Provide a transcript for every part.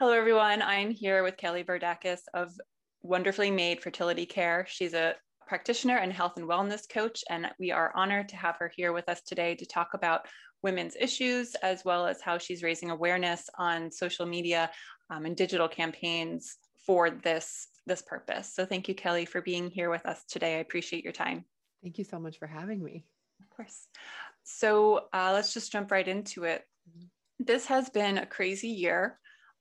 Hello, everyone. I'm here with Kelly Bardakis of Wonderfully Made Fertility Care. She's a practitioner and health and wellness coach, and we are honored to have her here with us today to talk about women's issues as well as how she's raising awareness on social media um, and digital campaigns for this this purpose. So thank you, Kelly, for being here with us today. I appreciate your time. Thank you so much for having me. Of course. So uh, let's just jump right into it. Mm-hmm. This has been a crazy year.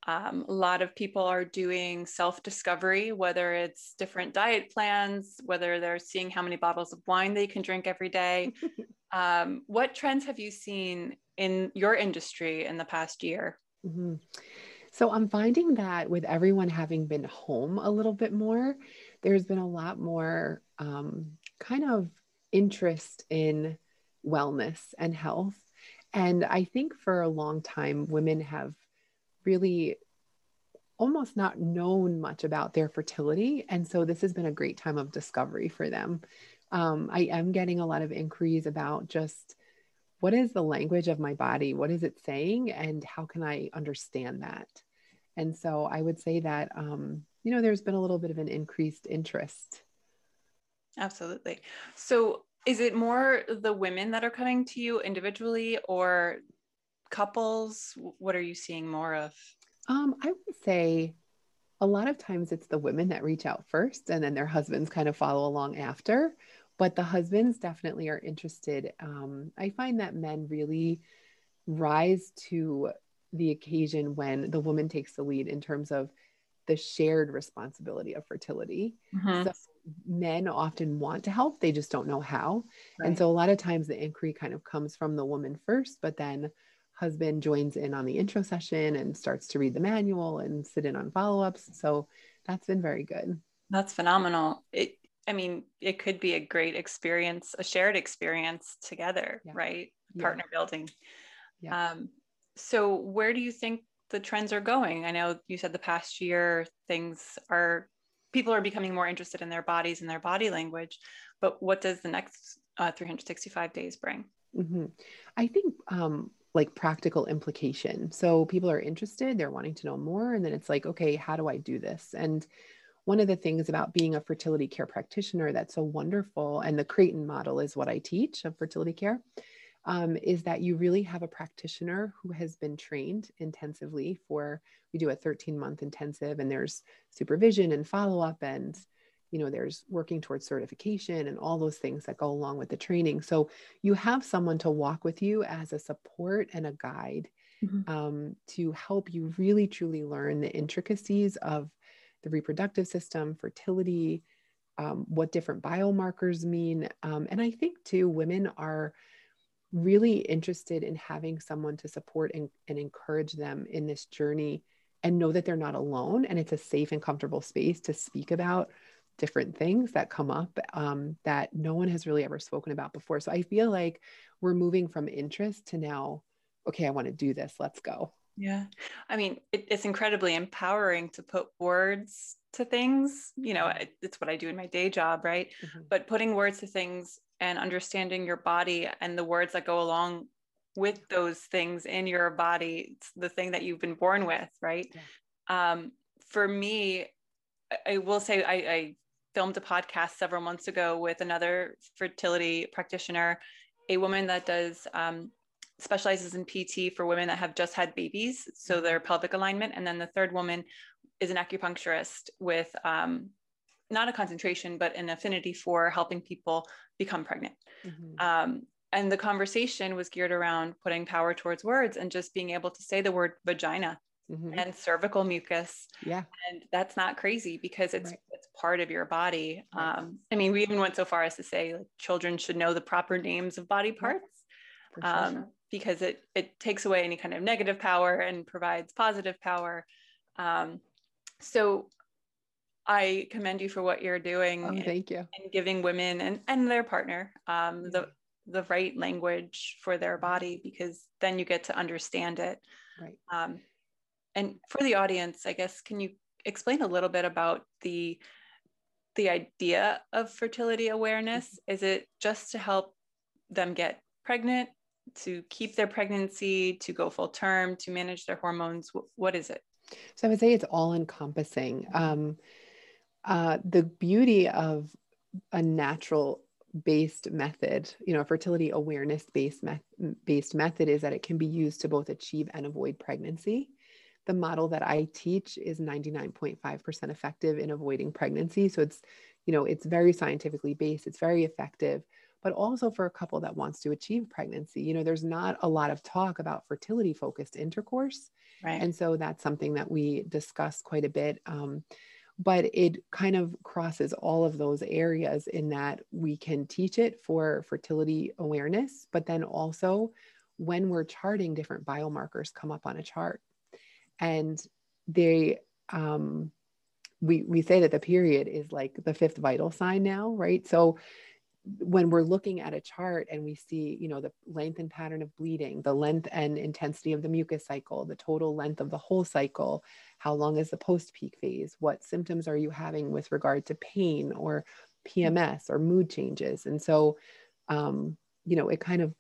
Um, a lot of people are doing self discovery, whether it's different diet plans, whether they're seeing how many bottles of wine they can drink every day. um, what trends have you seen in your industry in the past year? Mm-hmm. So I'm finding that with everyone having been home a little bit more, there's been a lot more um, kind of interest in wellness and health. And I think for a long time, women have really almost not known much about their fertility. And so this has been a great time of discovery for them. Um, I am getting a lot of inquiries about just what is the language of my body? What is it saying? And how can I understand that? And so I would say that, um, you know, there's been a little bit of an increased interest. Absolutely. So is it more the women that are coming to you individually or couples? What are you seeing more of? Um, I would say a lot of times it's the women that reach out first and then their husbands kind of follow along after. But the husbands definitely are interested. Um, I find that men really rise to the occasion when the woman takes the lead in terms of the shared responsibility of fertility. Mm-hmm. So men often want to help, they just don't know how. Right. And so a lot of times the inquiry kind of comes from the woman first, but then husband joins in on the intro session and starts to read the manual and sit in on follow-ups. So that's been very good. That's phenomenal. It I mean, it could be a great experience, a shared experience together, yeah. right? Yeah. Partner building. Yeah. Um, so where do you think the trends are going? I know you said the past year things are people are becoming more interested in their bodies and their body language, but what does the next uh, 365 days bring? Mm-hmm. I think um, like practical implication. So people are interested, they're wanting to know more, and then it's like, okay, how do I do this? And one of the things about being a fertility care practitioner that's so wonderful, and the Creighton model is what I teach of fertility care, um, is that you really have a practitioner who has been trained intensively for, we do a 13 month intensive, and there's supervision and follow up, and you know, there's working towards certification and all those things that go along with the training. So you have someone to walk with you as a support and a guide mm-hmm. um, to help you really truly learn the intricacies of the reproductive system, fertility, um, what different biomarkers mean. Um, and I think too, women are really interested in having someone to support and, and encourage them in this journey and know that they're not alone and it's a safe and comfortable space to speak about different things that come up um, that no one has really ever spoken about before. So I feel like we're moving from interest to now, okay, I want to do this. Let's go. Yeah. I mean, it, it's incredibly empowering to put words to things. You know, it, it's what I do in my day job, right? Mm-hmm. But putting words to things and understanding your body and the words that go along with those things in your body, it's the thing that you've been born with, right? Yeah. Um, for me, I will say I, I filmed a podcast several months ago with another fertility practitioner, a woman that does um, specializes in PT for women that have just had babies, so mm-hmm. their pelvic alignment. And then the third woman is an acupuncturist with um, not a concentration, but an affinity for helping people become pregnant. Mm-hmm. Um, and the conversation was geared around putting power towards words and just being able to say the word vagina mm-hmm. and cervical mucus. Yeah. And that's not crazy because it's right. Part of your body. Um, I mean, we even went so far as to say like, children should know the proper names of body parts. Um, because it it takes away any kind of negative power and provides positive power. Um, so I commend you for what you're doing. Oh, thank you. And giving women and, and their partner um, the the right language for their body because then you get to understand it. Right. Um, and for the audience, I guess, can you explain a little bit about the the idea of fertility awareness? Mm-hmm. Is it just to help them get pregnant? to keep their pregnancy, to go full term, to manage their hormones? What is it? So I would say it's all encompassing. Um, uh, the beauty of a natural based method, you know, a fertility awareness based me- based method is that it can be used to both achieve and avoid pregnancy. The model that I teach is 99.5% effective in avoiding pregnancy. So it's, you know, it's very scientifically based, it's very effective, but also for a couple that wants to achieve pregnancy. You know, there's not a lot of talk about fertility focused intercourse. Right. And so that's something that we discuss quite a bit. Um, but it kind of crosses all of those areas in that we can teach it for fertility awareness, but then also when we're charting different biomarkers come up on a chart and they um we we say that the period is like the fifth vital sign now right? So when we're looking at a chart and we see you know the length and pattern of bleeding the length and intensity of the mucus cycle the total length of the whole cycle how long is the post peak phase what symptoms are you having with regard to pain or pms or mood changes? And so um, you know it kind of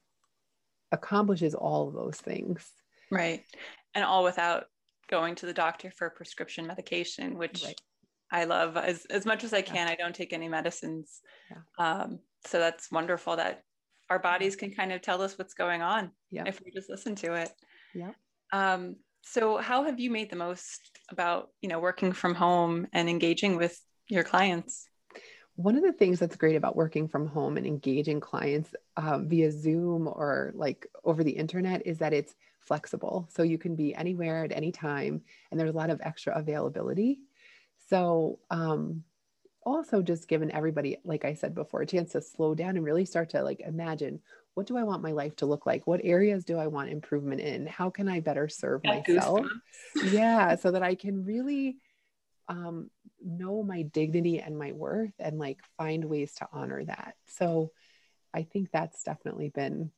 accomplishes all of those things. Right. And all without going to the doctor for prescription medication which right. I love as, as much as I can. Yeah. I don't take any medicines. Yeah. Um, so that's wonderful that our bodies can kind of tell us what's going on yeah. if we just listen to it. Yeah. Um, so how have you made the most about, you know, working from home and engaging with your clients? One of the things that's great about working from home and engaging clients uh, via Zoom or like over the internet is that it's flexible. So you can be anywhere at any time, and there's a lot of extra availability. So um, also just given everybody, like I said before, a chance to slow down and really start to like imagine what do I want my life to look like? What areas do I want improvement in? How can I better serve myself? yeah, so that I can really um, know my dignity and my worth and like find ways to honor that. So I think that's definitely been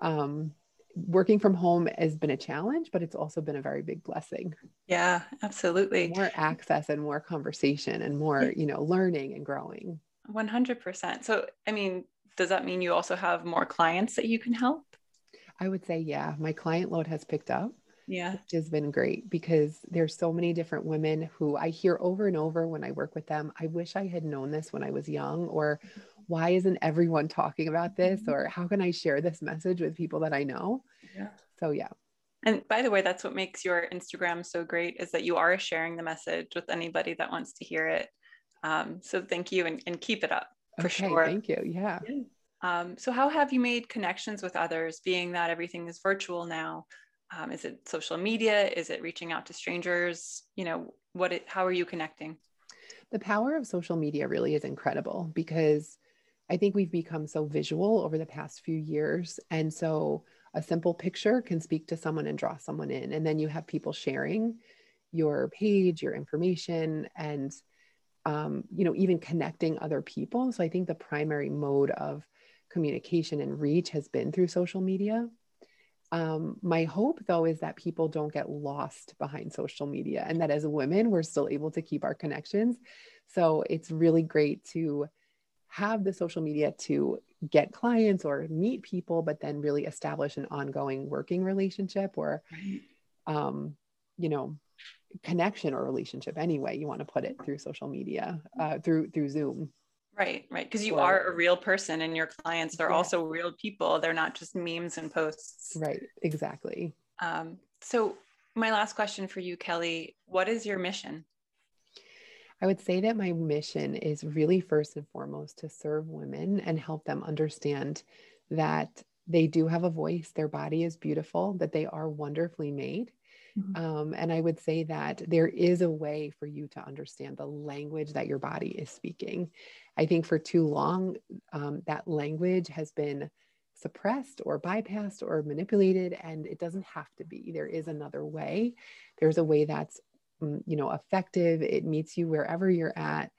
um, working from home has been a challenge, but it's also been a very big blessing. Yeah, absolutely. More access and more conversation and more, you know, learning and growing. 100%. So, I mean, does that mean you also have more clients that you can help? I would say, yeah, my client load has picked up. Yeah. Which has been great because there's so many different women who I hear over and over when I work with them. I wish I had known this when I was young, or why isn't everyone talking about this? Mm-hmm. or how can i share this message with people that i know? Yeah. So yeah. And by the way that's what makes your instagram so great is that you are sharing the message with anybody that wants to hear it. Um, so thank you and, and keep it up for okay, sure. thank you. Yeah, yeah. Um, so how have you made connections with others being that everything is virtual now? Um, is it social media? Is it reaching out to strangers? You know what it, how are you connecting? The power of social media really is incredible because I think we've become so visual over the past few years. And so a simple picture can speak to someone and draw someone in. And then you have people sharing your page, your information, and um, you know, even connecting other people. So I think the primary mode of communication and reach has been through social media. Um, my hope, though, is that people don't get lost behind social media and that as women, we're still able to keep our connections. So it's really great to have the social media to get clients or meet people, but then really establish an ongoing working relationship or, right. um, you know, connection or relationship anyway you want to put it through social media uh, through through zoom. Right right because you or, are a real person and your clients are yeah. also real people. They're not just memes and posts. Right exactly. Um, so my last question for you kelly what is your mission I would say that my mission is really first and foremost to serve women and help them understand that they do have a voice, their body is beautiful, that they are wonderfully made. Mm-hmm. Um, and I would say that there is a way for you to understand the language that your body is speaking. I think for too long, um, that language has been suppressed or bypassed or manipulated, and it doesn't have to be. There is another way. There's a way that's you know effective it meets you wherever you're at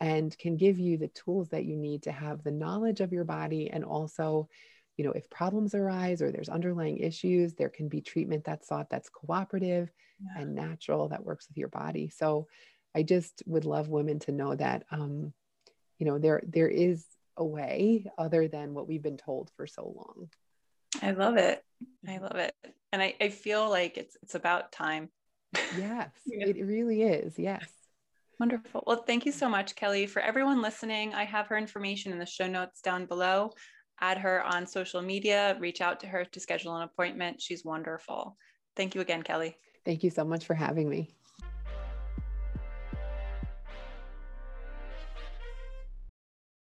and can give you the tools that you need to have the knowledge of your body and also you know if problems arise or there's underlying issues there can be treatment that's thought that's cooperative yeah. and natural that works with your body. So i just would love women to know that um, you know there there is a way other than what we've been told for so long. I love it. I love it. And i, I feel like it's it's about time Yes, it really is. Yes. Wonderful. Well, thank you so much, Kelly. For everyone listening, I have her information in the show notes down below. Add her on social media, reach out to her to schedule an appointment. She's wonderful. Thank you again, Kelly. Thank you so much for having me.